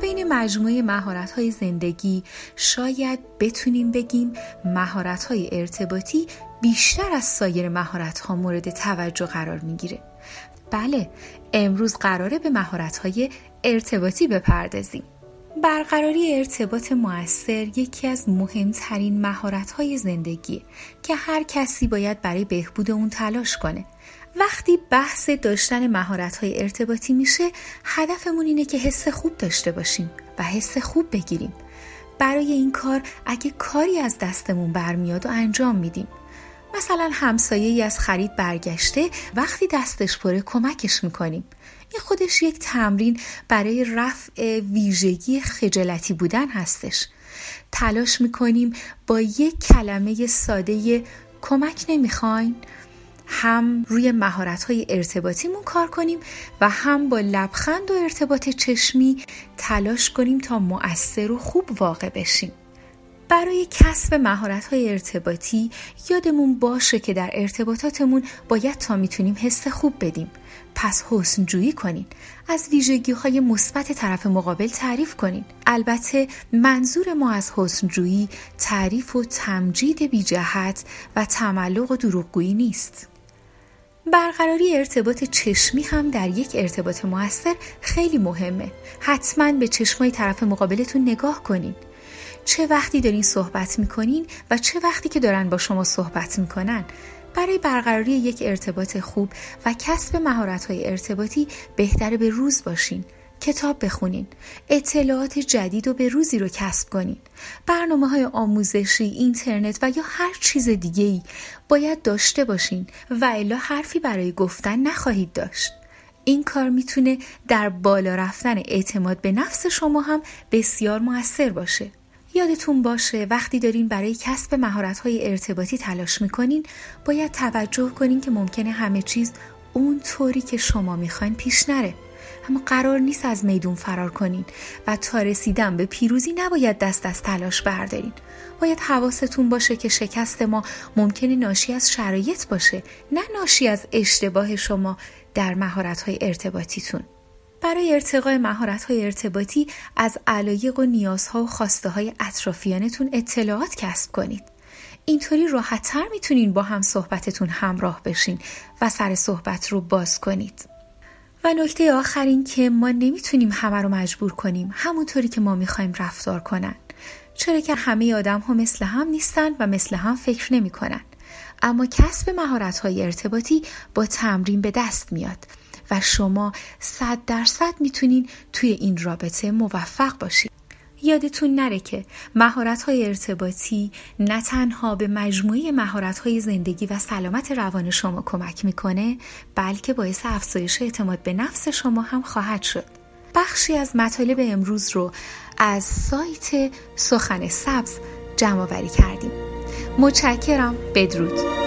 بین مجموعه مهارت های زندگی شاید بتونیم بگیم مهارت های ارتباطی بیشتر از سایر مهارت ها مورد توجه قرار می‌گیره. بله امروز قراره به مهارت های ارتباطی بپردازیم. برقراری ارتباط موثر یکی از مهمترین مهارت های زندگی که هر کسی باید برای بهبود اون تلاش کنه. وقتی بحث داشتن مهارت های ارتباطی میشه هدفمون اینه که حس خوب داشته باشیم و حس خوب بگیریم. برای این کار اگه کاری از دستمون برمیاد و انجام میدیم. مثلا همسایه ای از خرید برگشته وقتی دستش پره کمکش می‌کنیم. این خودش یک تمرین برای رفع ویژگی خجالتی بودن هستش. تلاش می‌کنیم با یک کلمه ساده کمک نمی‌خواین هم روی مهارت های ارتباطیمون کار کنیم و هم با لبخند و ارتباط چشمی تلاش کنیم تا مؤثر و خوب واقع بشیم. برای کسب مهارت های ارتباطی یادمون باشه که در ارتباطاتمون باید تا می‌تونیم حس خوب بدیم. پس حسن جویی کنین. از ویژگی های مثبت طرف مقابل تعریف کنین. البته منظور ما از حسن جویی تعریف و تمجید بی جهت و تملق و دروغگویی نیست. برقراری ارتباط چشمی هم در یک ارتباط موثر خیلی مهمه. حتما به چشمای طرف مقابلتون نگاه کنین. چه وقتی دارین صحبت می‌کنین و چه وقتی که دارن با شما صحبت می‌کنن. برای برقراری یک ارتباط خوب و کسب مهارت های ارتباطی بهتره به روز باشین. کتاب بخونین. اطلاعات جدید و به روزی رو کسب کنین. برنامه های آموزشی اینترنت و یا هر چیز دیگه ای باید داشته باشین و الا حرفی برای گفتن نخواهید داشت. این کار می‌تونه در بالا رفتن اعتماد به نفس شما هم بسیار موثر باشه. یادتون باشه وقتی دارین برای کسب مهارت‌های ارتباطی تلاش می‌کنین باید توجه کنین که ممکنه همه چیز اون طوری که شما می‌خواین پیش نره. اما قرار نیست از میدون فرار کنین و تا رسیدن به پیروزی نباید دست از تلاش بردارین باید حواستون باشه که شکست ما ممکنه ناشی از شرایط باشه نه ناشی از اشتباه شما در مهارت‌های ارتباطیتون برای ارتقای های ارتباطی از علایق و نیازها و خواسته های اطرافیانتون اطلاعات کسب کنید. اینطوری راحتتر می‌تونین با هم صحبتتون همراه بشین و سر صحبت رو باز کنید. و نکته آخر این که ما نمی‌تونیم همه رو مجبور کنیم همونطوری که ما می‌خوایم رفتار کنن. چرا که همه آدم ها مثل هم نیستن و مثل هم فکر نمی کنن. اما کسب مهارت های ارتباطی با تمرین به دست میاد و شما صد درصد می‌تونین توی این رابطه موفق باشید یادتون نره که مهارت های ارتباطی نه تنها به مجموعه مهارت های زندگی و سلامت روان شما کمک می‌کنه بلکه باعث افزایش اعتماد به نفس شما هم خواهد شد. بخشی از مطالب امروز رو از سایت سخن سبز جمع کردیم. متشکرم. بدرود.